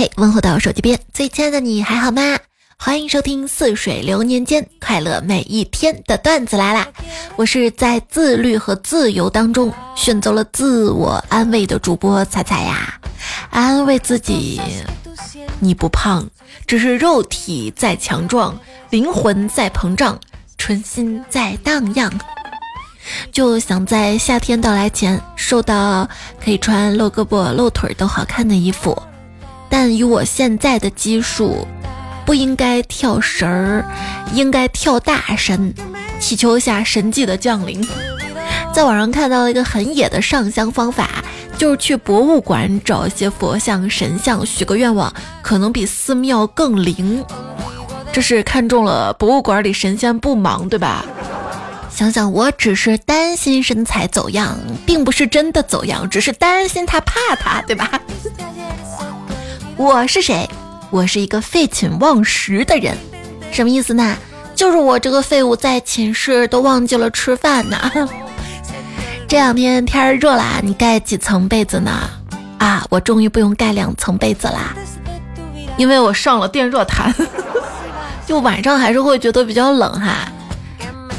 嘿，问候到手机边最亲爱的你还好吗？欢迎收听《似水流年间，快乐每一天》的段子来啦！我是在自律和自由当中选择了自我安慰的主播彩彩呀，安慰自己，你不胖，只是肉体在强壮，灵魂在膨胀，春心在荡漾。就想在夏天到来前瘦到可以穿露胳膊露腿都好看的衣服，但以我现在的基数。不应该跳绳儿，应该跳大神，祈求一下神迹的降临。在网上看到了一个很野的上香方法，就是去博物馆找一些佛像、神像，许个愿望，可能比寺庙更灵。这是看中了博物馆里神仙不忙，对吧？想想我只是担心身材走样，并不是真的走样，只是担心他怕他，对吧？我是谁？我是一个废寝忘食的人，什么意思呢？就是我这个废物在寝室都忘记了吃饭呢。这两天天热啦，你盖几层被子呢？啊，我终于不用盖两层被子啦，因为我上了电热毯，就晚上还是会觉得比较冷哈。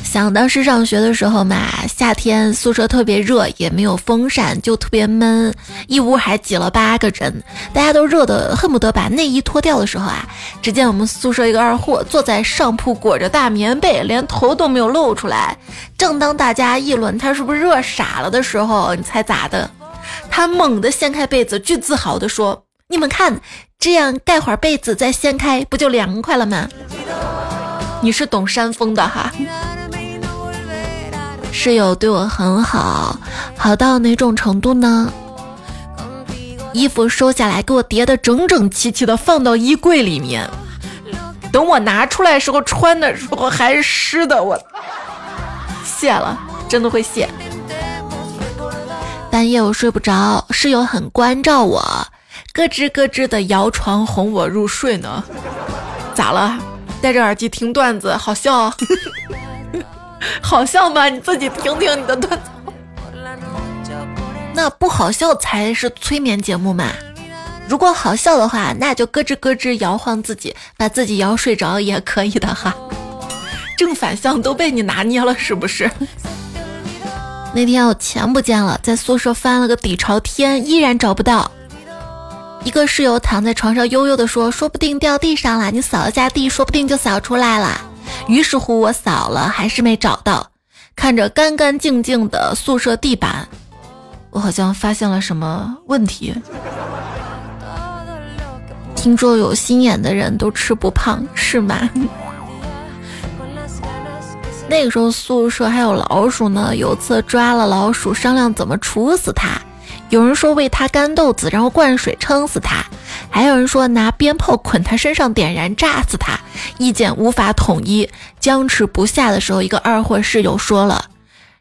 想当时上学的时候嘛，夏天宿舍特别热，也没有风扇，就特别闷，一屋还挤了八个人，大家都热得恨不得把内衣脱掉的时候啊，只见我们宿舍一个二货坐在上铺裹着大棉被，连头都没有露出来。正当大家议论他是不是热傻了的时候，你猜咋的？他猛地掀开被子，巨自豪地说：“你们看，这样盖会儿被子再掀开，不就凉快了吗？”你是懂山风的哈。室友对我很好，好到哪种程度呢？衣服收下来，给我叠的整整齐齐的，放到衣柜里面。等我拿出来时候，穿的时候还是湿的。我 谢了，真的会谢。半夜我睡不着，室友很关照我，咯吱咯吱的摇床哄我入睡呢。咋了？戴着耳机听段子，好笑。好笑吗？你自己听听你的段子。那不好笑才是催眠节目嘛。如果好笑的话，那就咯吱咯吱摇晃自己，把自己摇睡着也可以的哈。正反向都被你拿捏了，是不是？那天我钱不见了，在宿舍翻了个底朝天，依然找不到。一个室友躺在床上悠悠地说：“说不定掉地上了，你扫一下地，说不定就扫出来了。”于是乎，我扫了，还是没找到。看着干干净净的宿舍地板，我好像发现了什么问题。听说有心眼的人都吃不胖，是吗？那个时候宿舍还有老鼠呢，有次抓了老鼠，商量怎么处死它。有人说喂它干豆子，然后灌水撑死它；还有人说拿鞭炮捆它身上点燃炸死它。意见无法统一，僵持不下的时候，一个二货室友说了：“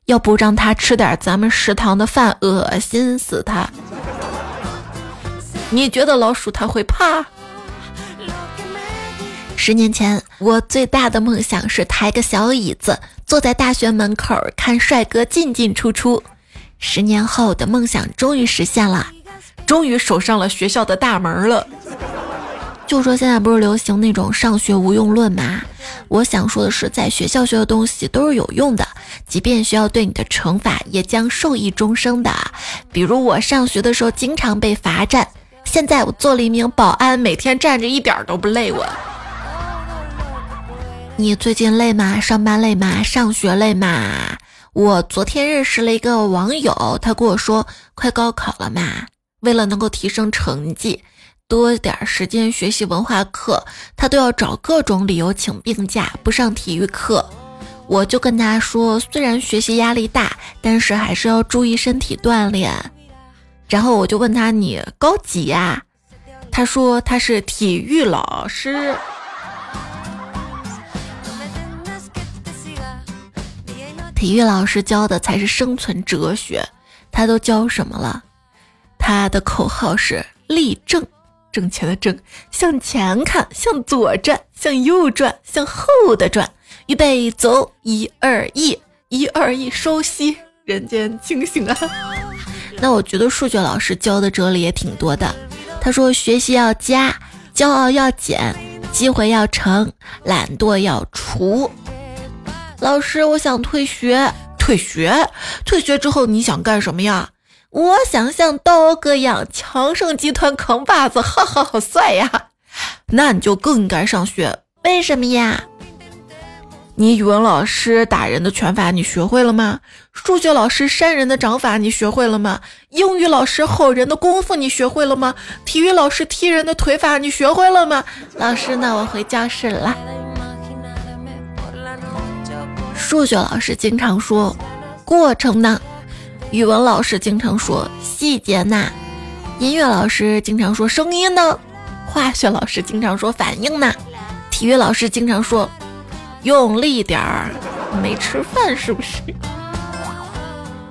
要不让他吃点咱们食堂的饭，恶心死他。”你觉得老鼠它会怕？十年前，我最大的梦想是抬个小椅子，坐在大学门口看帅哥进进出出。十年后的梦想终于实现了，终于守上了学校的大门了。就说现在不是流行那种上学无用论吗？我想说的是，在学校学的东西都是有用的，即便学校对你的惩罚，也将受益终生的。比如我上学的时候经常被罚站，现在我做了一名保安，每天站着一点都不累。我，你最近累吗？上班累吗？上学累吗？我昨天认识了一个网友，他跟我说，快高考了嘛，为了能够提升成绩，多点时间学习文化课，他都要找各种理由请病假，不上体育课。我就跟他说，虽然学习压力大，但是还是要注意身体锻炼。然后我就问他，你高几呀？他说他是体育老师。体育老师教的才是生存哲学，他都教什么了？他的口号是立正，挣钱的挣，向前看，向左转，向右转，向后的转，预备走，一二一，一二一，收息，人间清醒啊！那我觉得数学老师教的哲理也挺多的，他说学习要加，骄傲要减，机会要成，懒惰要除。老师，我想退学。退学？退学之后你想干什么呀？我想像刀哥一样，强盛集团扛把子，哈哈，好帅呀！那你就更应该上学。为什么呀？你语文老师打人的拳法你学会了吗？数学老师扇人的掌法你学会了吗？英语老师吼人的功夫你学会了吗？体育老师踢人的腿法你学会了吗？老师，那我回教室了。数学老师经常说过程呢，语文老师经常说细节呢，音乐老师经常说声音呢，化学老师经常说反应呢，体育老师经常说。用力点儿，没吃饭是不是？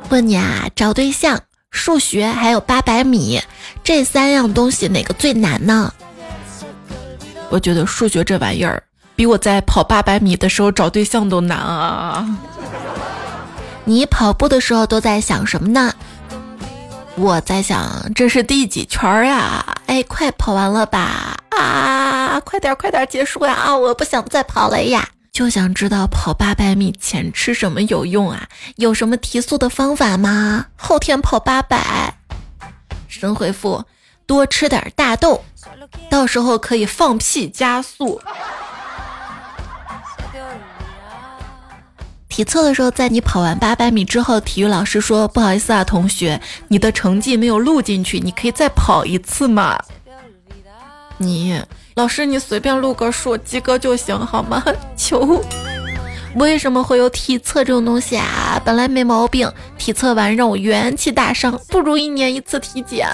问你啊，找对象、数学还有八百米这三样东西哪个最难呢？我觉得数学这玩意儿比我在跑八百米的时候找对象都难啊！你跑步的时候都在想什么呢？我在想这是第几圈呀？哎，快跑完了吧？啊，快点快点结束呀！啊，我不想再跑了呀！就想知道跑八百米前吃什么有用啊？有什么提速的方法吗？后天跑八百，神回复多吃点大豆，到时候可以放屁加速。体测的时候，在你跑完八百米之后，体育老师说：“不好意思啊，同学，你的成绩没有录进去，你可以再跑一次吗？”你。老师，你随便录个数，及格就行，好吗？求。为什么会有体测这种东西啊？本来没毛病，体测完让我元气大伤，不如一年一次体检。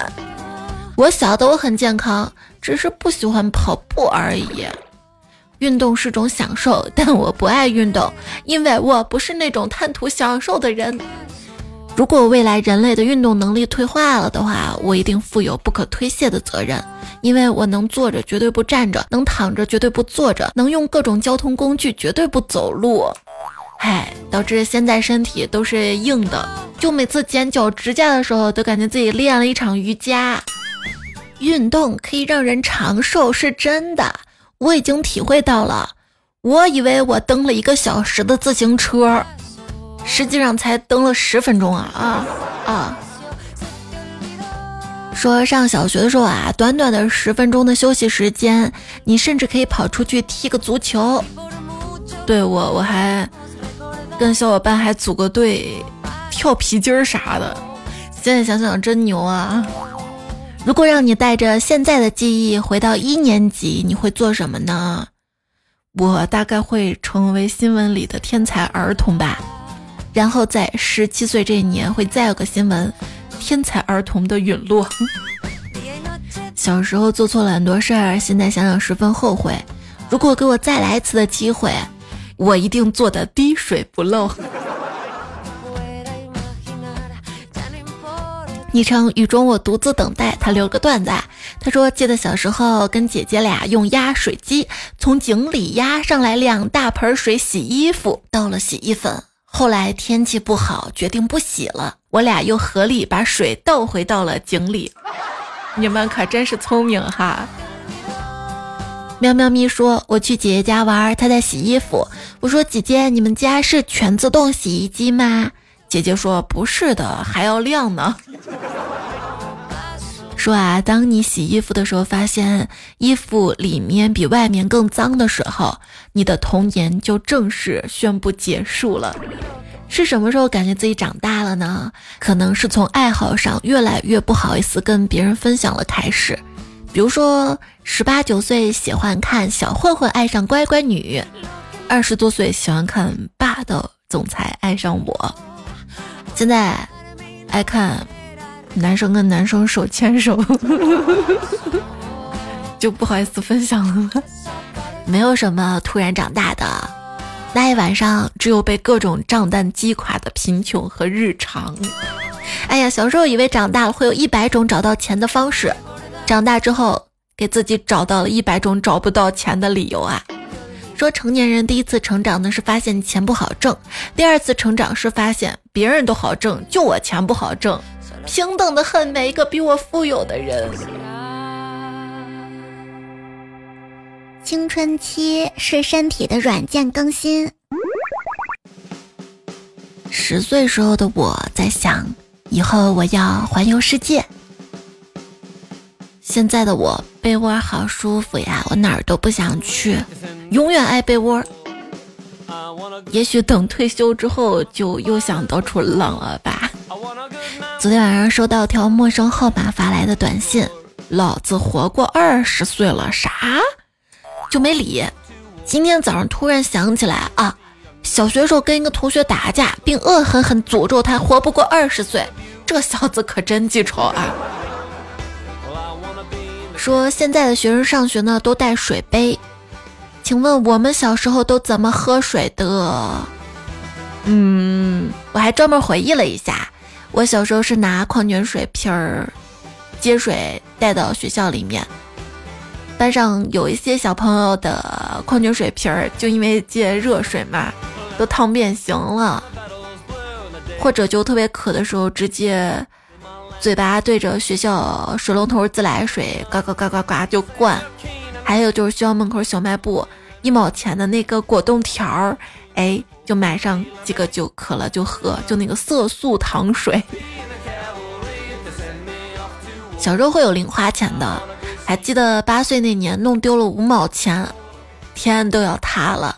我晓得我很健康，只是不喜欢跑步而已。运动是种享受，但我不爱运动，因为我不是那种贪图享受的人。如果未来人类的运动能力退化了的话，我一定负有不可推卸的责任，因为我能坐着绝对不站着，能躺着绝对不坐着，能用各种交通工具绝对不走路。唉，导致现在身体都是硬的，就每次剪脚指甲的时候，都感觉自己练了一场瑜伽。运动可以让人长寿，是真的，我已经体会到了。我以为我蹬了一个小时的自行车。实际上才蹬了十分钟啊啊啊！说上小学的时候啊，短短的十分钟的休息时间，你甚至可以跑出去踢个足球。对我，我还跟小伙伴还组个队跳皮筋儿啥的。现在想想真牛啊！如果让你带着现在的记忆回到一年级，你会做什么呢？我大概会成为新闻里的天才儿童吧。然后在十七岁这一年会再有个新闻，天才儿童的陨落。小时候做错了很多事儿，现在想想十分后悔。如果给我再来一次的机会，我一定做的滴水不漏。昵称雨中我独自等待，他留个段子，他说记得小时候跟姐姐俩用压水机从井里压上来两大盆水洗衣服，倒了洗衣粉。后来天气不好，决定不洗了。我俩又合力把水倒回到了井里。你们可真是聪明哈！喵喵咪说：“我去姐姐家玩，她在洗衣服。我说姐姐，你们家是全自动洗衣机吗？姐姐说不是的，还要晾呢。说啊，当你洗衣服的时候，发现衣服里面比外面更脏的时候，你的童年就正式宣布结束了。是什么时候感觉自己长大了呢？可能是从爱好上越来越不好意思跟别人分享了开始。比如说，十八九岁喜欢看小混混爱上乖乖女，二十多岁喜欢看霸道总裁爱上我，现在爱看。男生跟男生手牵手，就不好意思分享了。没有什么突然长大的，那一晚上只有被各种账单击垮的贫穷和日常。哎呀，小时候以为长大了会有一百种找到钱的方式，长大之后给自己找到了一百种找不到钱的理由啊！说成年人第一次成长呢是发现钱不好挣，第二次成长是发现别人都好挣，就我钱不好挣。平等的恨每一个比我富有的人。青春期是身体的软件更新，十岁时候的我在想以后我要环游世界。现在的我被窝好舒服呀，我哪儿都不想去，永远爱被窝。也许等退休之后就又想到处浪了吧。昨天晚上收到条陌生号码发来的短信，老子活过二十岁了，啥？就没理。今天早上突然想起来啊，小学时候跟一个同学打架，并恶狠狠诅咒他活不过二十岁，这小子可真记仇啊！说现在的学生上学呢都带水杯，请问我们小时候都怎么喝水的？嗯，我还专门回忆了一下，我小时候是拿矿泉水瓶儿接水带到学校里面。班上有一些小朋友的矿泉水瓶儿，就因为接热水嘛，都烫变形了，或者就特别渴的时候，直接嘴巴对着学校水龙头自来水，呱呱呱呱呱就灌。还有就是学校门口小卖部一毛钱的那个果冻条儿，哎，就买上几个就渴了就喝，就那个色素糖水。小时候会有零花钱的。还记得八岁那年弄丢了五毛钱，天都要塌了。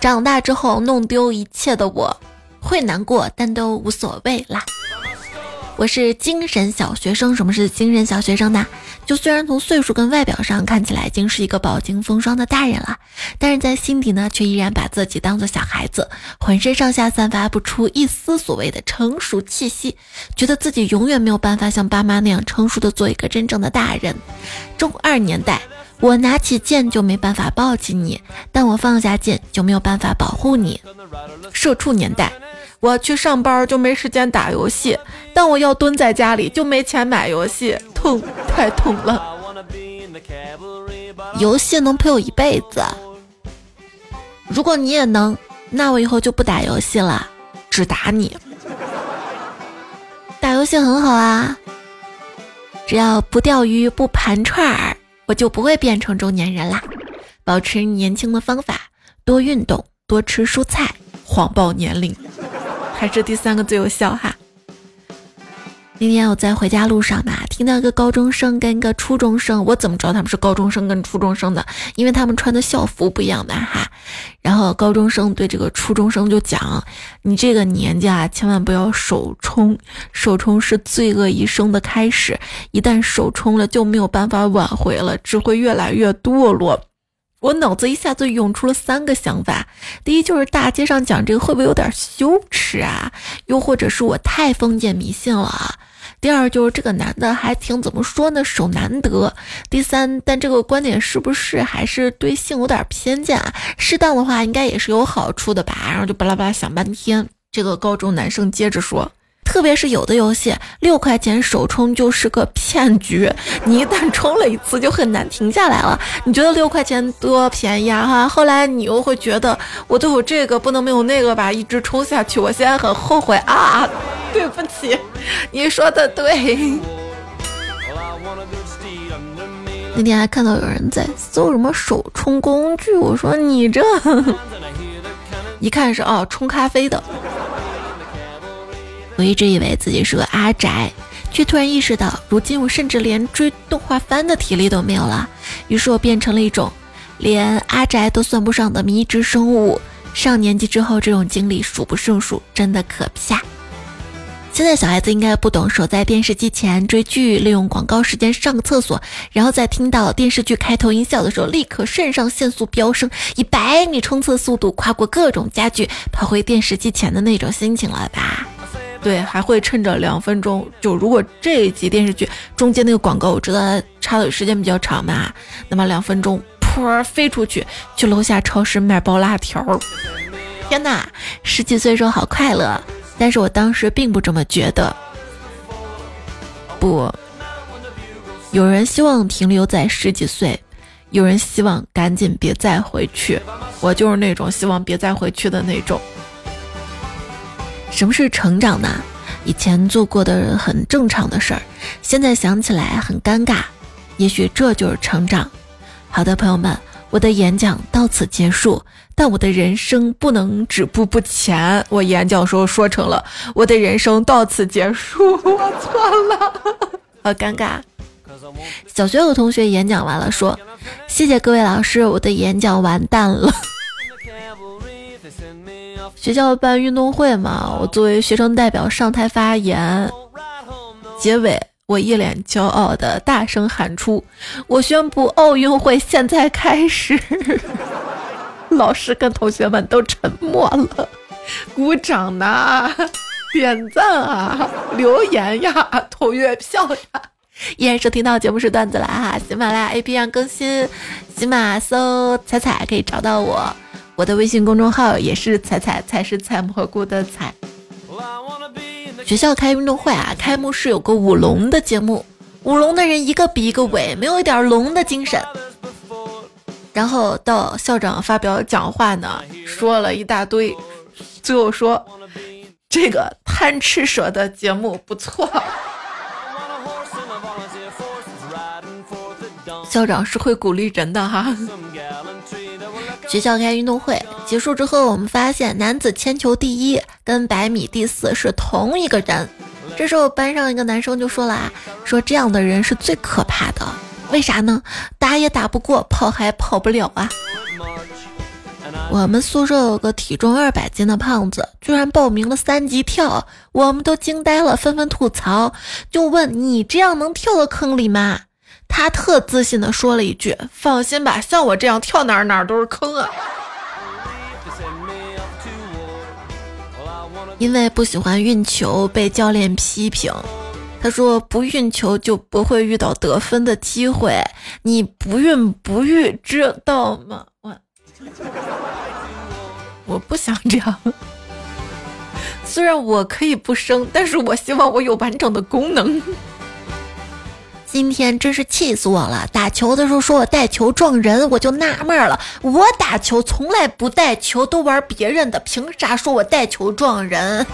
长大之后弄丢一切的我，会难过，但都无所谓啦。我是精神小学生。什么是精神小学生呢？就虽然从岁数跟外表上看起来已经是一个饱经风霜的大人了，但是在心底呢，却依然把自己当做小孩子，浑身上下散发不出一丝所谓的成熟气息，觉得自己永远没有办法像爸妈那样成熟的做一个真正的大人。中二年代，我拿起剑就没办法抱起你，但我放下剑就没有办法保护你。社畜年代。我去上班就没时间打游戏，但我要蹲在家里就没钱买游戏，痛，太痛了。游戏能陪我一辈子，如果你也能，那我以后就不打游戏了，只打你。打游戏很好啊，只要不钓鱼不盘串儿，我就不会变成中年人啦。保持年轻的方法：多运动，多吃蔬菜，谎报年龄。还是第三个最有效哈。那天我在回家路上吧，听到一个高中生跟一个初中生，我怎么知道他们是高中生跟初中生的？因为他们穿的校服不一样的哈。然后高中生对这个初中生就讲：“你这个年纪啊，千万不要手冲，手冲是罪恶一生的开始，一旦手冲了就没有办法挽回了，只会越来越堕落。”我脑子一下子涌出了三个想法：第一，就是大街上讲这个会不会有点羞耻啊？又或者是我太封建迷信了啊？第二，就是这个男的还挺怎么说呢，手难得。第三，但这个观点是不是还是对性有点偏见啊？适当的话应该也是有好处的吧？然后就巴拉巴拉想半天。这个高中男生接着说。特别是有的游戏六块钱首充就是个骗局，你一旦充了一次就很难停下来了。你觉得六块钱多便宜啊？哈，后来你又会觉得我都有这个不能没有那个吧，一直充下去。我现在很后悔啊，对不起，你说的对。那天还看到有人在搜什么手冲工具，我说你这 一看是哦冲咖啡的。我一直以为自己是个阿宅，却突然意识到，如今我甚至连追动画番的体力都没有了。于是我变成了一种连阿宅都算不上的迷之生物。上年纪之后，这种经历数不胜数，真的可怕。现在小孩子应该不懂，守在电视机前追剧，利用广告时间上个厕所，然后在听到电视剧开头音效的时候，立刻肾上腺素飙升，以百米冲刺速度跨过各种家具，跑回电视机前的那种心情了吧？对，还会趁着两分钟，就如果这一集电视剧中间那个广告，我知道它插的时间比较长嘛，那么两分钟，噗飞出去，去楼下超市买包辣条。天哪，十几岁时候好快乐，但是我当时并不这么觉得。不，有人希望停留在十几岁，有人希望赶紧别再回去，我就是那种希望别再回去的那种。什么是成长呢？以前做过的很正常的事儿，现在想起来很尴尬。也许这就是成长。好的，朋友们，我的演讲到此结束，但我的人生不能止步不前。我演讲时候说成了我的人生到此结束，我错了，好尴尬。小学有同学演讲完了，说：“谢谢各位老师，我的演讲完蛋了。”学校办运动会嘛，我作为学生代表上台发言，结尾我一脸骄傲的大声喊出：“我宣布奥运会现在开始！” 老师跟同学们都沉默了，鼓掌呐，点赞啊，留言呀，投月票呀。依然收听到节目是段子了哈，喜马拉雅 APP 上更新，喜马搜彩彩可以找到我。我的微信公众号也是彩彩，才是采蘑菇的采。学校开运动会啊，开幕式有个舞龙的节目，舞龙的人一个比一个伟，没有一点龙的精神。然后到校长发表讲话呢，说了一大堆，最后说这个贪吃蛇的节目不错。校长是会鼓励人的哈。学校开运动会结束之后，我们发现男子铅球第一跟百米第四是同一个人。这时候班上一个男生就说了啊，说这样的人是最可怕的，为啥呢？打也打不过，跑还跑不了啊。我们宿舍有个体重二百斤的胖子，居然报名了三级跳，我们都惊呆了，纷纷吐槽，就问你这样能跳到坑里吗？他特自信的说了一句：“放心吧，像我这样跳哪儿哪儿都是坑啊。”因为不喜欢运球，被教练批评。他说：“不运球就不会遇到得分的机会，你不运不育，知道吗？”我 我不想这样。虽然我可以不生，但是我希望我有完整的功能。今天真是气死我了！打球的时候说我带球撞人，我就纳闷了。我打球从来不带球，都玩别人的，凭啥说我带球撞人？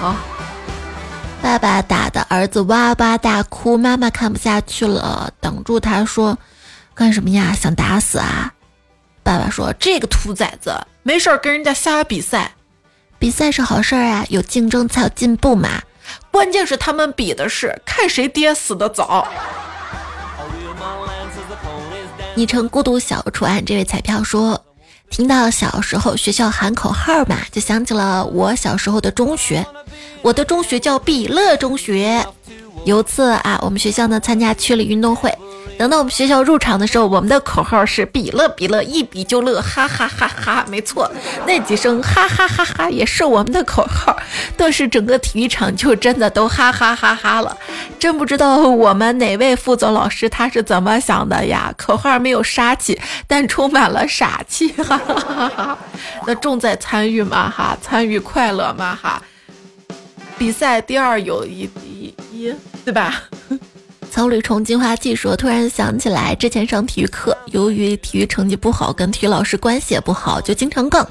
好，爸爸打的儿子哇哇大哭，妈妈看不下去了，挡住他说：“干什么呀？想打死啊？”爸爸说：“这个兔崽子，没事跟人家瞎比赛，比赛是好事儿啊，有竞争才有进步嘛。”关键是他们比的是看谁爹死的早。昵称孤独小楚安这位彩票说，听到小时候学校喊口号嘛，就想起了我小时候的中学。我的中学叫比乐中学。有次啊，我们学校呢参加区里运动会。等到我们学校入场的时候，我们的口号是“比乐比乐，一比就乐”，哈哈哈哈！没错，那几声哈哈哈哈也是我们的口号。顿时整个体育场就真的都哈哈哈哈了。真不知道我们哪位副总老师他是怎么想的呀？口号没有杀气，但充满了傻气，哈哈哈哈！那重在参与嘛哈，参与快乐嘛哈。比赛第二有一一一，对吧？草履虫进化技术，突然想起来，之前上体育课，由于体育成绩不好，跟体育老师关系也不好，就经常杠。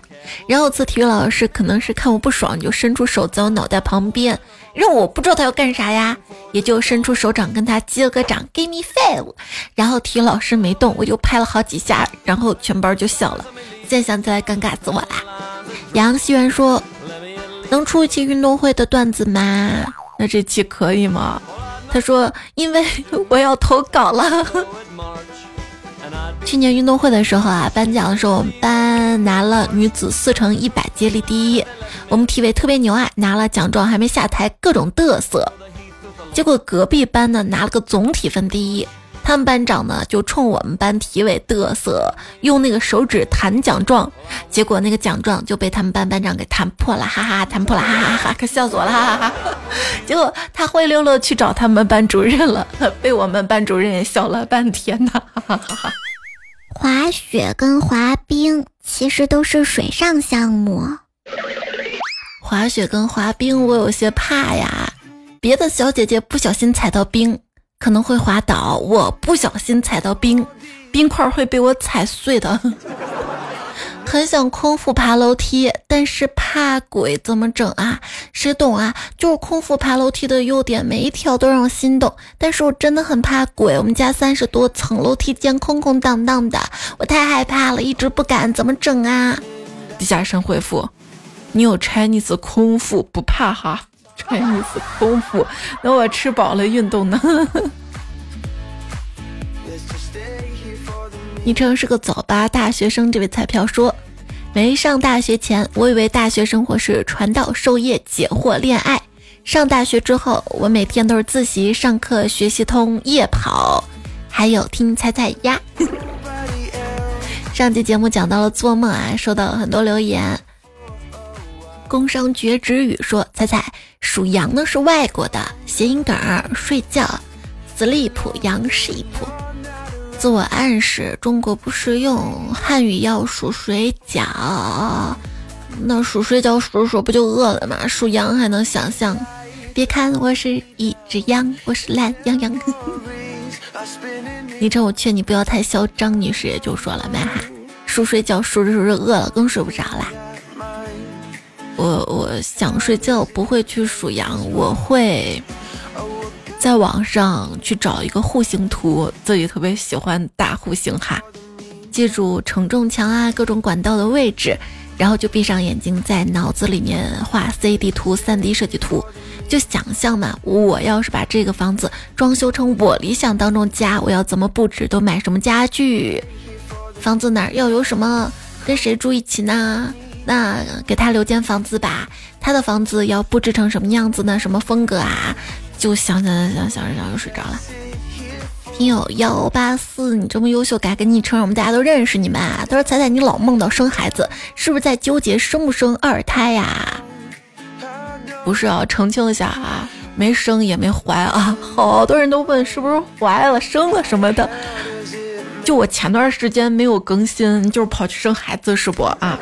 然后次体育老师可能是看我不爽，就伸出手在我脑袋旁边，让我不知道他要干啥呀，也就伸出手掌跟他击了个掌，give me five。然后体育老师没动，我就拍了好几下，然后全班就笑了。现在想起来尴尬死我啦。杨希元说：“能出一期运动会的段子吗？那这期可以吗？”他说：“因为我要投稿了。去年运动会的时候啊，颁奖的时候，我们班拿了女子四乘一百接力第一，我们体委特别牛啊，拿了奖状还没下台，各种嘚瑟。结果隔壁班呢拿了个总体分第一。”他们班长呢，就冲我们班体委嘚瑟，用那个手指弹奖状，结果那个奖状就被他们班班长给弹破了，哈哈，弹破了，哈哈哈，可笑死我了，哈哈哈。结果他灰溜溜去找他们班主任了，被我们班主任也笑了半天呢，哈哈哈哈。滑雪跟滑冰其实都是水上项目，滑雪跟滑冰我有些怕呀，别的小姐姐不小心踩到冰。可能会滑倒，我不小心踩到冰，冰块会被我踩碎的。很想空腹爬楼梯，但是怕鬼，怎么整啊？谁懂啊？就是空腹爬楼梯的优点，每一条都让我心动。但是我真的很怕鬼，我们家三十多层楼梯间空空荡荡的，我太害怕了，一直不敢，怎么整啊？地下神回复：你有 Chinese 空腹不怕哈？Chinese 空腹，等我吃饱了运动呢。昵称是个早八大学生，这位彩票说，没上大学前，我以为大学生活是传道授业解惑恋爱。上大学之后，我每天都是自习、上课、学习通、夜跑，还有听猜猜呀。上期节目讲到了做梦啊，收到了很多留言。工商绝止语说，猜猜属羊的是外国的谐音梗儿，睡觉，sleep，羊 sheep。自我暗示：中国不适用，汉语要数水饺。那数水饺数数不就饿了吗？数羊还能想象？别看我是一只羊，我是懒羊羊。昵称我劝你不要太嚣张，女士也就说了，麦哈，数水饺数着数着饿了，更睡不着啦。我我想睡觉，不会去数羊，我会。在网上去找一个户型图，自己特别喜欢大户型哈，记住承重墙啊，各种管道的位置，然后就闭上眼睛，在脑子里面画 CAD 图、三 D 设计图，就想象嘛，我要是把这个房子装修成我理想当中家，我要怎么布置，都买什么家具，房子哪儿要有什么，跟谁住一起呢？那给他留间房子吧，他的房子要布置成什么样子呢？什么风格啊？就想想想想想想就睡着了。听友幺八四，你这么优秀，改个昵称，我们大家都认识你们啊。他说彩彩，你老梦到生孩子，是不是在纠结生不生二胎呀？不是啊，澄清一下啊，没生也没怀啊。好多人都问是不是怀了、生了什么的。就我前段时间没有更新，就是跑去生孩子是不啊？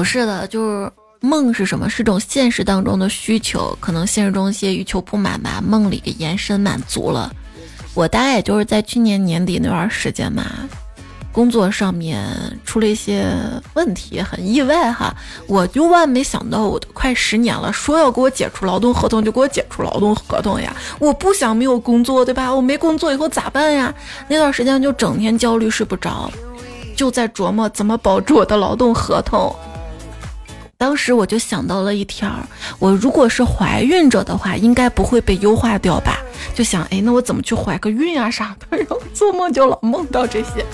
不是的，就是。梦是什么？是种现实当中的需求，可能现实中一些欲求不满吧，梦里给延伸满足了。我大概也就是在去年年底那段时间嘛，工作上面出了一些问题，很意外哈。我就万没想到，我都快十年了，说要给我解除劳动合同就给我解除劳动合同呀！我不想没有工作，对吧？我没工作以后咋办呀？那段时间就整天焦虑睡不着，就在琢磨怎么保住我的劳动合同。当时我就想到了一条，我如果是怀孕着的话，应该不会被优化掉吧？就想，哎，那我怎么去怀个孕啊啥的？然后做梦就老梦到这些。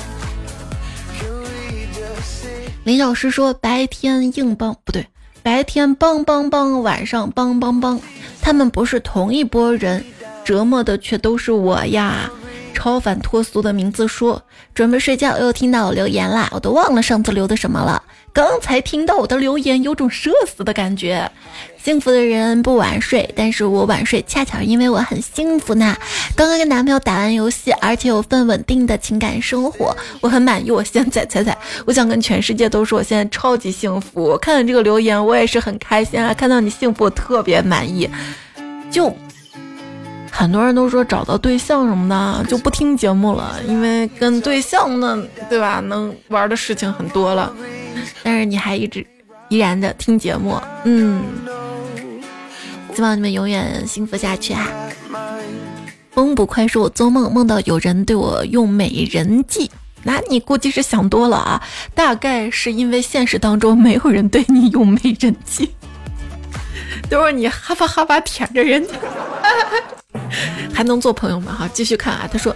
林老师说，白天硬邦不对，白天邦邦邦，晚上邦邦邦，他们不是同一拨人，折磨的却都是我呀。超凡脱俗的名字说：“准备睡觉，又听到我留言啦，我都忘了上次留的什么了。刚才听到我的留言，有种社死的感觉。幸福的人不晚睡，但是我晚睡恰巧因为我很幸福呢。刚刚跟男朋友打完游戏，而且有份稳定的情感生活，我很满意。我现在猜猜，我想跟全世界都说，我现在超级幸福。看到这个留言，我也是很开心啊。看到你幸福，我特别满意。就。”很多人都说找到对象什么的就不听节目了，因为跟对象呢，对吧？能玩的事情很多了。但是你还一直依然的听节目，嗯，希望你们永远幸福下去啊！风不快说，我做梦梦到有人对我用美人计，那你估计是想多了啊，大概是因为现实当中没有人对你用美人计，都是你哈巴哈巴舔着人家。还能做朋友吗？哈，继续看啊。他说，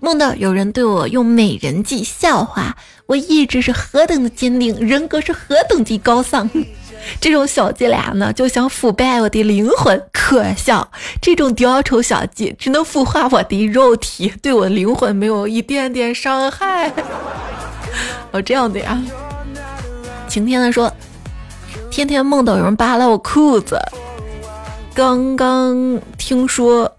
梦到有人对我用美人计笑话，我意志是何等的坚定，人格是何等的高尚。这种小伎俩呢，就想腐败我的灵魂，可笑。这种雕虫小技只能腐化我的肉体，对我灵魂没有一点点伤害。哦，这样的呀。晴天的说，天天梦到有人扒拉我裤子。刚刚听说，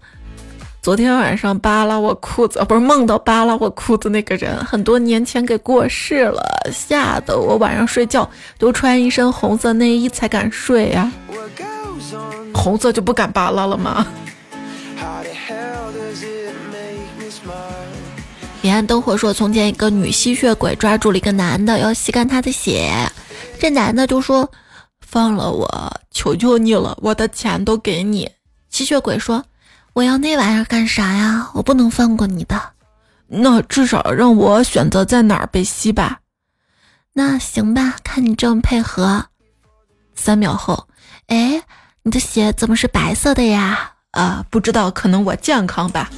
昨天晚上扒拉我裤子，不是梦到扒拉我裤子那个人，很多年前给过世了，吓得我晚上睡觉都穿一身红色内衣才敢睡呀。红色就不敢扒拉了吗？彼岸灯火说，从前一个女吸血鬼抓住了一个男的，要吸干他的血。这男的就说：“放了我，求求你了，我的钱都给你。”吸血鬼说：“我要那玩意儿干啥呀？我不能放过你的。那至少让我选择在哪儿被吸吧。那行吧，看你这么配合。”三秒后，哎，你的血怎么是白色的呀？啊，不知道，可能我健康吧。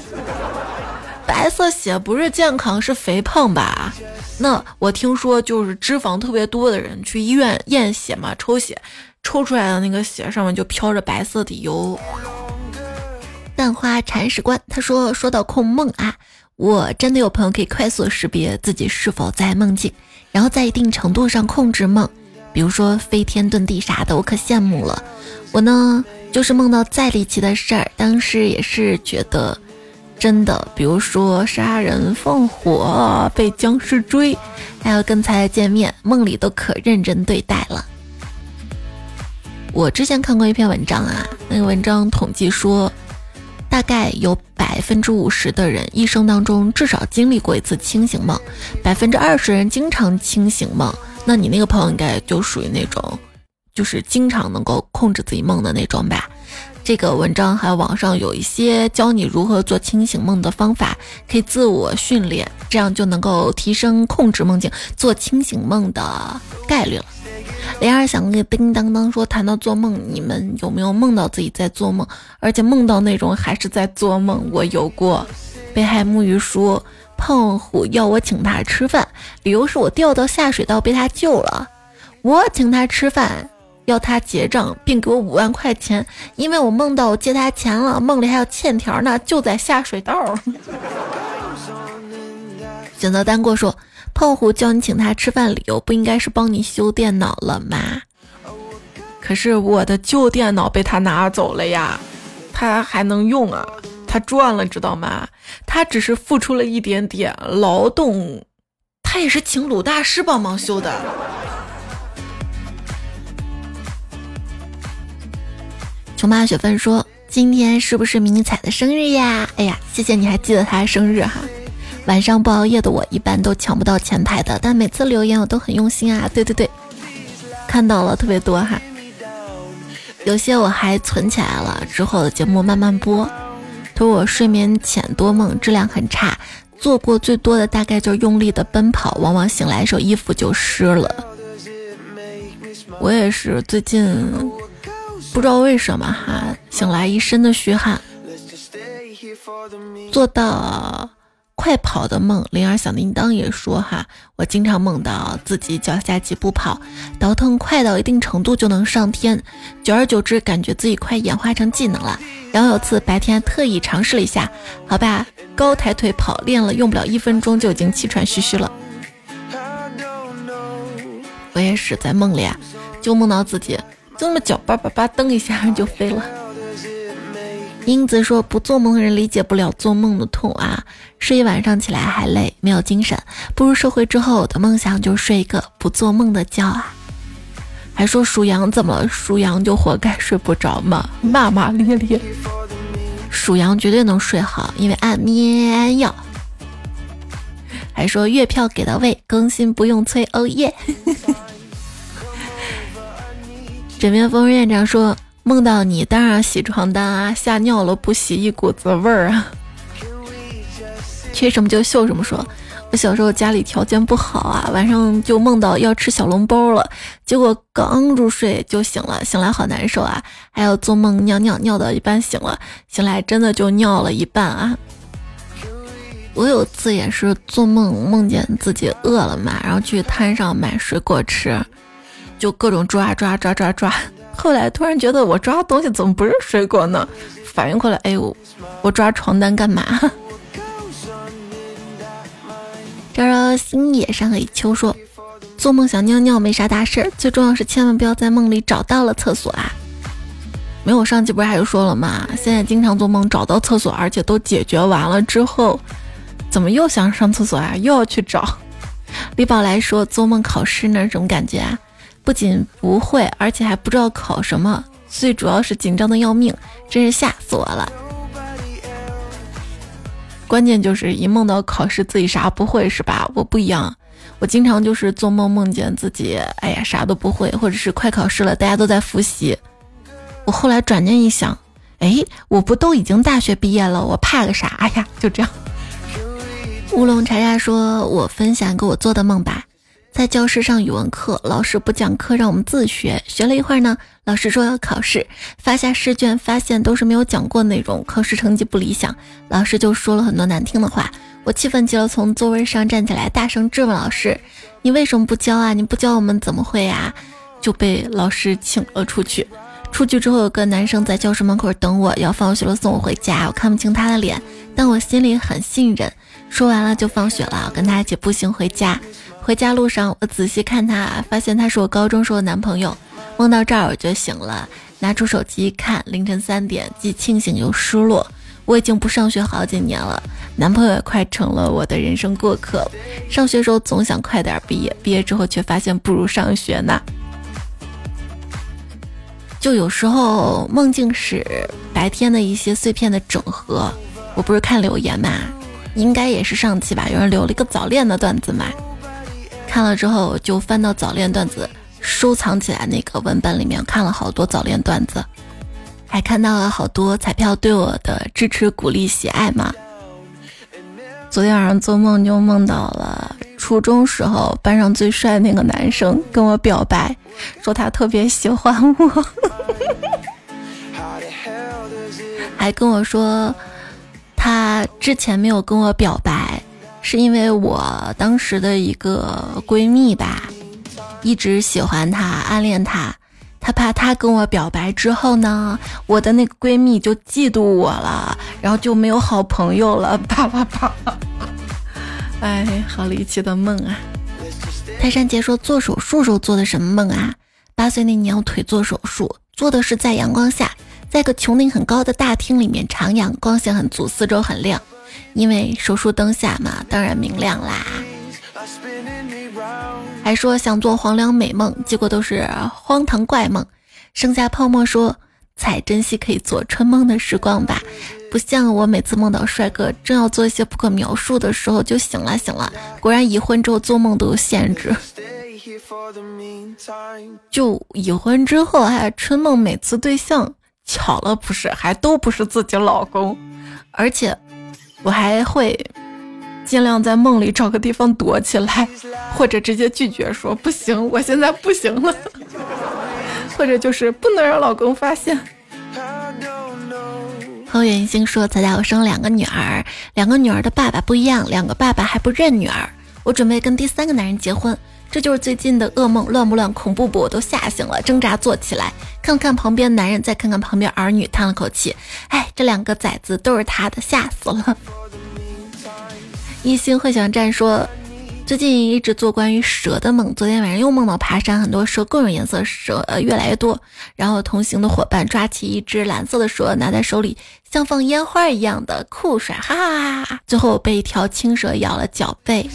白色血不是健康，是肥胖吧？那我听说就是脂肪特别多的人去医院验血嘛，抽血，抽出来的那个血上面就飘着白色的油。蛋花铲屎官他说：“说到控梦啊，我真的有朋友可以快速识别自己是否在梦境，然后在一定程度上控制梦，比如说飞天遁地啥的，我可羡慕了。我呢，就是梦到再离奇的事儿，当时也是觉得。”真的，比如说杀人放火、被僵尸追，还有跟才见面，梦里都可认真对待了。我之前看过一篇文章啊，那个文章统计说，大概有百分之五十的人一生当中至少经历过一次清醒梦，百分之二十人经常清醒梦。那你那个朋友应该就属于那种，就是经常能够控制自己梦的那种吧。这个文章还有网上有一些教你如何做清醒梦的方法，可以自我训练，这样就能够提升控制梦境、做清醒梦的概率了。莲儿想给叮当当说，谈到做梦，你们有没有梦到自己在做梦，而且梦到那种还是在做梦？我有过。北海木鱼说，胖虎要我请他吃饭，理由是我掉到下水道被他救了，我请他吃饭。要他结账，并给我五万块钱，因为我梦到我借他钱了，梦里还有欠条呢，就在下水道。选择单过说，胖虎叫你请他吃饭，理由不应该是帮你修电脑了吗？可是我的旧电脑被他拿走了呀，他还能用啊，他赚了，知道吗？他只是付出了一点点劳动，他也是请鲁大师帮忙修的。穷妈雪芬说：“今天是不是迷你彩的生日呀？哎呀，谢谢你还记得他生日哈。晚上不熬夜的我一般都抢不到前排的，但每次留言我都很用心啊。对对对，看到了特别多哈。有些我还存起来了，之后的节目慢慢播。他说我睡眠浅多梦，质量很差，做过最多的大概就是用力的奔跑，往往醒来时候衣服就湿了。我也是最近。”不知道为什么哈，醒来一身的虚汗，做到快跑的梦。铃儿小叮当也说哈，我经常梦到自己脚下几步跑，倒腾快到一定程度就能上天，久而久之感觉自己快演化成技能了。然后有次白天特意尝试了一下，好吧，高抬腿跑练了，用不了一分钟就已经气喘吁吁了。我也是在梦里啊，就梦到自己。这么脚叭叭叭蹬一下就飞了。英子说：“不做梦的人理解不了做梦的痛啊，睡一晚上起来还累，没有精神。步入社会之后我的梦想就是睡一个不做梦的觉啊。”还说属羊怎么属羊就活该睡不着吗，骂骂咧咧。属羊绝对能睡好，因为安眠药。还说月票给到位，更新不用催，哦耶。枕边风院长说：“梦到你，当然洗床单啊，吓尿了不洗一股子味儿啊。缺什么就秀什么。说我小时候家里条件不好啊，晚上就梦到要吃小笼包了，结果刚入睡就醒了，醒来好难受啊。还有做梦尿尿尿到一半醒了，醒来真的就尿了一半啊。我有次也是做梦，梦见自己饿了嘛，然后去摊上买水果吃。”就各种抓抓抓抓抓，后来突然觉得我抓的东西怎么不是水果呢？反应过来，哎呦，我抓床单干嘛？招招星野山河一秋说，做梦想尿尿没啥大事儿，最重要是千万不要在梦里找到了厕所啊！没有上期不是还说了吗？现在经常做梦找到厕所，而且都解决完了之后，怎么又想上厕所啊？又要去找？李宝来说，做梦考试那种感觉啊？不仅不会，而且还不知道考什么，最主要是紧张的要命，真是吓死我了。关键就是一梦到考试自己啥不会是吧？我不一样，我经常就是做梦梦见自己，哎呀啥都不会，或者是快考试了，大家都在复习。我后来转念一想，哎，我不都已经大学毕业了，我怕个啥呀？就这样。乌龙茶茶说：“我分享给我做的梦吧。”在教室上语文课，老师不讲课，让我们自学。学了一会儿呢，老师说要考试，发下试卷，发现都是没有讲过内容，考试成绩不理想。老师就说了很多难听的话，我气愤极了，从座位上站起来，大声质问老师：“你为什么不教啊？你不教我们怎么会呀？”就被老师请了出去。出去之后，有个男生在教室门口等我，要放学了送我回家。我看不清他的脸，但我心里很信任。说完了就放学了，跟他一起步行回家。回家路上，我仔细看他，发现他是我高中时候的男朋友。梦到这儿我就醒了，拿出手机一看，凌晨三点，既庆幸又失落。我已经不上学好几年了，男朋友也快成了我的人生过客。上学时候总想快点毕业，毕业之后却发现不如上学呢。就有时候梦境是白天的一些碎片的整合。我不是看留言嘛，应该也是上期吧，有人留了一个早恋的段子嘛。看了之后就翻到早恋段子收藏起来那个文本里面，看了好多早恋段子，还看到了好多彩票对我的支持、鼓励、喜爱嘛。昨天晚上做梦就梦到了初中时候班上最帅那个男生跟我表白，说他特别喜欢我，还跟我说他之前没有跟我表白。是因为我当时的一个闺蜜吧，一直喜欢他，暗恋他，他怕他跟我表白之后呢，我的那个闺蜜就嫉妒我了，然后就没有好朋友了，啪啪啪！哎，好离奇的梦啊！泰山杰说做手术时候做的什么梦啊？八岁那年我腿做手术，做的是在阳光下，在个穹顶很高的大厅里面徜徉，光线很足，四周很亮。因为手术灯下嘛，当然明亮啦。还说想做黄粱美梦，结果都是荒唐怪梦。剩下泡沫说：“才珍惜可以做春梦的时光吧。”不像我每次梦到帅哥，正要做一些不可描述的时候就醒了醒了。果然已婚之后做梦都有限制。就已婚之后还春梦，每次对象巧了不是，还都不是自己老公，而且。我还会尽量在梦里找个地方躲起来，或者直接拒绝说不行，我现在不行了，或者就是不能让老公发现。何远星说：“咱家我生两个女儿，两个女儿的爸爸不一样，两个爸爸还不认女儿。我准备跟第三个男人结婚。”这就是最近的噩梦，乱不乱？恐怖不？我都吓醒了，挣扎坐起来，看看旁边男人，再看看旁边儿女，叹了口气，哎，这两个崽子都是他的，吓死了。一心幻想站说，最近一直做关于蛇的梦，昨天晚上又梦到爬山，很多蛇，各种颜色蛇，呃，越来越多。然后同行的伙伴抓起一只蓝色的蛇，拿在手里，像放烟花一样的酷帅，哈哈哈哈！最后被一条青蛇咬了脚背。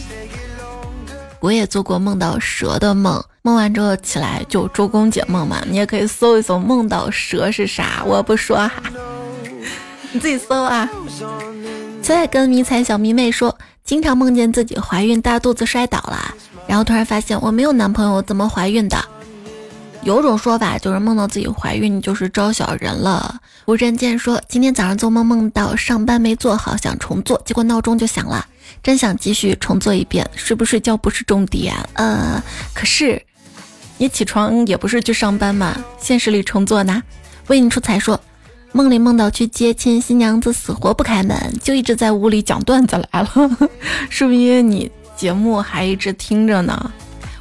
我也做过梦到蛇的梦，梦完之后起来就周公解梦嘛，你也可以搜一搜梦到蛇是啥，我不说哈，你自己搜啊。在跟迷彩小迷妹说，经常梦见自己怀孕大肚子摔倒了，然后突然发现我没有男朋友，怎么怀孕的？有种说法就是梦到自己怀孕就是招小人了。无人见说今天早上做梦梦到上班没做好，想重做，结果闹钟就响了，真想继续重做一遍。睡不睡觉不是重点，呃，可是你起床也不是去上班嘛，现实里重做呢。为你出彩说梦里梦到去接亲，新娘子死活不开门，就一直在屋里讲段子来了，是不是因为你节目还一直听着呢？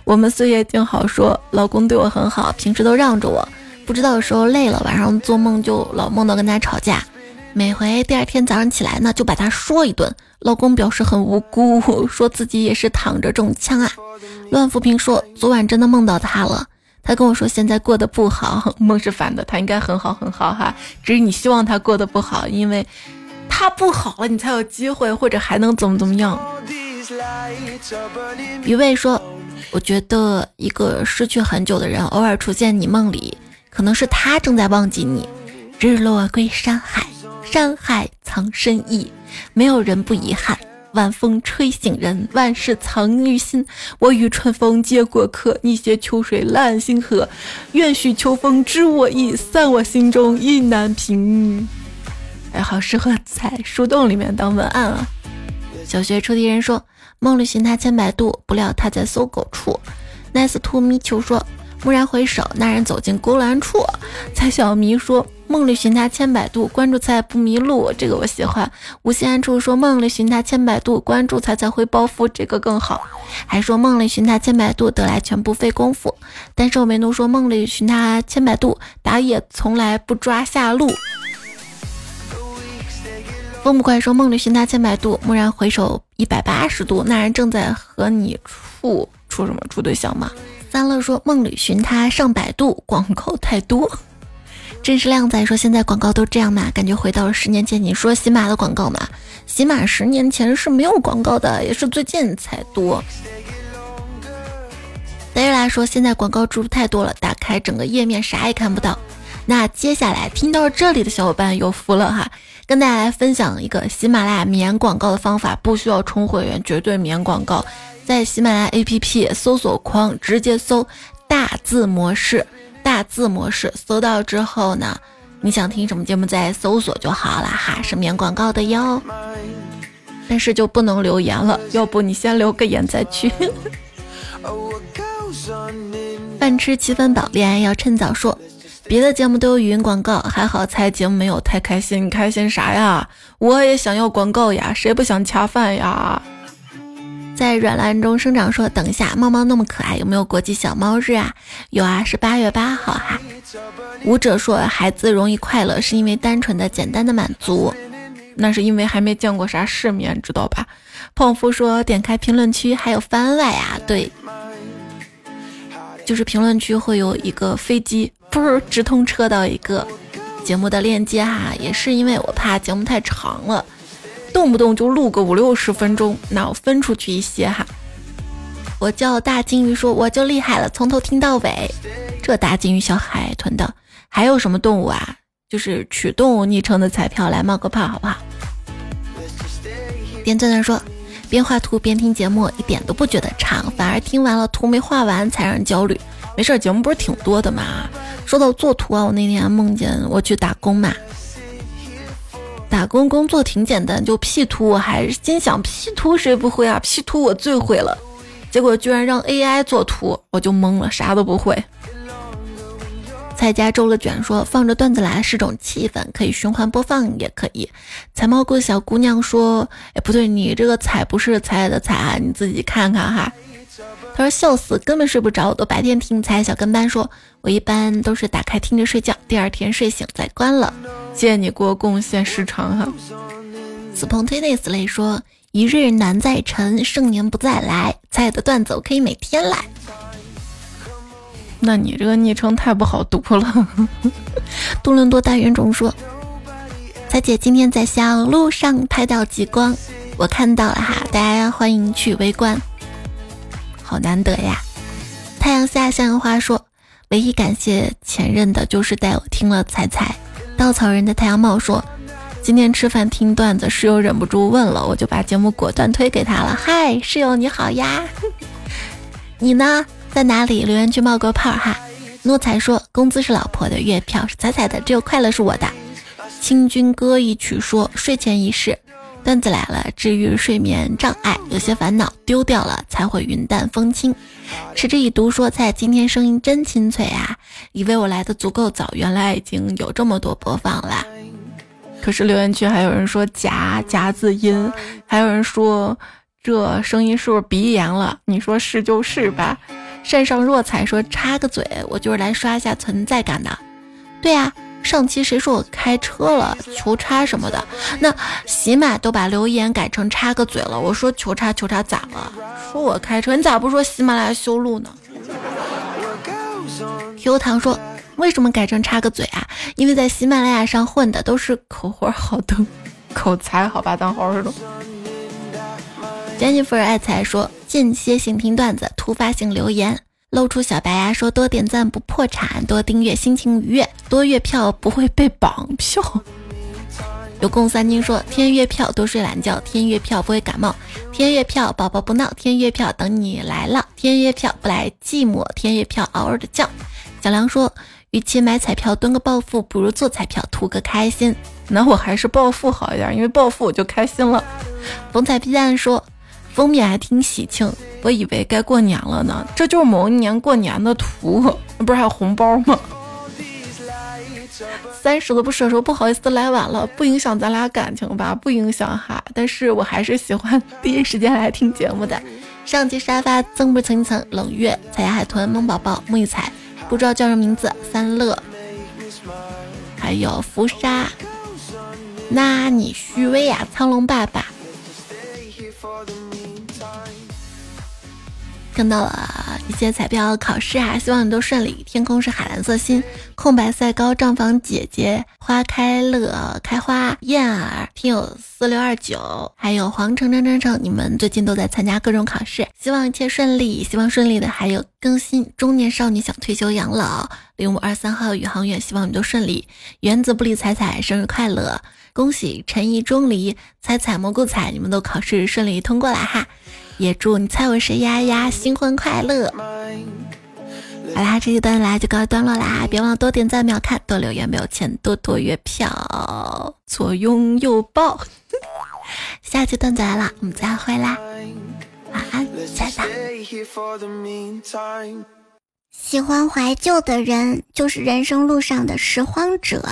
我们岁月静好说，老公对我很好，平时都让着我。不知道有时候累了，晚上做梦就老梦到跟他吵架。每回第二天早上起来呢，就把他说一顿。老公表示很无辜，说自己也是躺着中枪啊。乱扶贫说，昨晚真的梦到他了。他跟我说现在过得不好，梦是反的，他应该很好很好哈。只是你希望他过得不好，因为他不好了，你才有机会，或者还能怎么怎么样。一位说。我觉得一个失去很久的人偶尔出现你梦里，可能是他正在忘记你。日落归山海，山海藏深意，没有人不遗憾。晚风吹醒人，万事藏于心。我与春风皆过客，你携秋水揽星河。愿许秋风知我意，散我心中意难平。哎，好适合在树洞里面当文案啊！小学出题人说：“梦里寻他千百度，不料他在搜狗处。” Nice to meet you 说。蓦然回首，那人走进勾栏处。蔡小迷说：“梦里寻他千百度，关注才不迷路。”这个我喜欢。无心安处说：“梦里寻他千百度，关注才才会暴富。”这个更好。还说：“梦里寻他千百度，得来全不费功夫。”但是我没读说：“梦里寻他千百度，打野从来不抓下路。”风不快说：“梦里寻他千百度，蓦然回首一百八十度，那人正在和你处处什么处对象吗？”三乐说：“梦里寻他上百度，广告太多。”真实靓仔说：“现在广告都这样嘛？感觉回到了十年前。”你说喜马的广告嘛？喜马十年前是没有广告的，也是最近才多。戴瑞拉说：“现在广告植入太多了，打开整个页面啥也看不到。”那接下来听到这里的小伙伴有福了哈，跟大家来分享一个喜马拉雅免广告的方法，不需要充会员，绝对免广告。在喜马拉雅 APP 搜索框直接搜大字模式，大字模式搜到之后呢，你想听什么节目再搜索就好了哈，是免广告的哟。但是就不能留言了，要不你先留个言再去。饭吃七分饱，恋爱要趁早说。别的节目都有语音广告，还好猜节目没有太开心，你开心啥呀？我也想要广告呀，谁不想恰饭呀？在软烂中生长，说等一下，猫猫那么可爱，有没有国际小猫日啊？有啊，是八月八号哈。舞者说孩子容易快乐，是因为单纯的、简单的满足，那是因为还没见过啥世面，知道吧？胖夫说点开评论区还有番外啊，对，就是评论区会有一个飞机，不是直通车到一个节目的链接哈，也是因为我怕节目太长了。动不动就录个五六十分钟，那我分出去一些哈。我叫大金鱼，说我就厉害了，从头听到尾。这大金鱼小海豚的，还有什么动物啊？就是取动物昵称的彩票来冒个泡好不好？点赞的说，边画图边听节目，一点都不觉得长，反而听完了图没画完才让人焦虑。没事儿，节目不是挺多的嘛。说到做图啊，我那天梦见我去打工嘛。打工工作挺简单，就 P 图，我还是心想 P 图谁不会啊？P 图我最会了，结果居然让 AI 做图，我就懵了，啥都不会。蔡家周了卷说放着段子来是种气氛，可以循环播放也可以。采蘑菇小姑娘说，哎不对，你这个采不是采的采啊，你自己看看哈。他说笑死，根本睡不着，我都白天听才。小跟班说，我一般都是打开听着睡觉，第二天睡醒再关了。谢谢你给我贡献时长哈。Spontaneously 说，一日难再晨，盛年不再来。猜的段子我可以每天来。那你这个昵称太不好读了。多伦多大圆种说，彩姐今天在小路上拍到极光，我看到了哈，大家欢迎去围观。好难得呀！太阳下向阳花说：“唯一感谢前任的就是带我听了彩彩。”稻草人的太阳帽说：“今天吃饭听段子，室友忍不住问了，我就把节目果断推给他了。”嗨，室友你好呀！你呢，在哪里？留言区冒个泡哈。诺才说：“工资是老婆的，月票是彩彩的，只有快乐是我的。”清军歌一曲说：“睡前仪式。”段子来了，治愈睡眠障碍，有些烦恼丢掉了才会云淡风轻。持之以读说菜，今天声音真清脆啊！以为我来的足够早，原来已经有这么多播放了。可是留言区还有人说夹夹字音，还有人说这声音是不是鼻炎了？你说是就是吧。山上若彩说插个嘴，我就是来刷一下存在感的。对呀。上期谁说我开车了？求插什么的？那喜马都把留言改成插个嘴了。我说求插求插咋了？说我开车，你咋不说喜马拉雅修路呢？Q 糖说为什么改成插个嘴啊？因为在喜马拉雅上混的都是口活好的口才，好吧，当好耳朵。Jennifer 爱财说间歇性听段子，突发性留言。露出小白牙说：“多点赞不破产，多订阅心情愉悦，多月票不会被绑票。”有共三金说：天月票多睡懒觉，天月票不会感冒，天月票宝宝不闹，天月票等你来了，天月票不来寂寞，天月票嗷嗷的叫。小梁说：与其买彩票蹲个暴富，不如做彩票图个开心。那我还是暴富好一点，因为暴富我就开心了。风采 B 站说。封面还挺喜庆，我以为该过年了呢。这就是某一年过年的图，不是还有红包吗？三十都不舍说不好意思来晚了，不影响咱俩感情吧？不影响哈，但是我还是喜欢第一时间来听节目的。上期沙发增不层层冷月彩霞海豚萌宝宝沐浴彩，不知道叫什么名字三乐，还有浮沙，那你虚伪呀，苍龙爸爸。看到了一些彩票考试啊，希望你都顺利。天空是海蓝色心，空白赛高账房姐姐，花开乐开花燕儿，听友四六二九，还有黄橙橙橙橙，你们最近都在参加各种考试，希望一切顺利。希望顺利的还有更新中年少女想退休养老，零五二三号宇航员，希望你都顺利。原子不理彩彩生日快乐，恭喜陈怡钟离彩彩蘑菇彩，你们都考试顺利通过了哈。也祝你猜我是丫丫新婚快乐！好啦，这一段来就告一段落啦，别忘了多点赞、秒看、多留言、没有钱多多月票，左拥右抱。下期段子来了，我们再会啦，晚安，再见。喜欢怀旧的人，就是人生路上的拾荒者。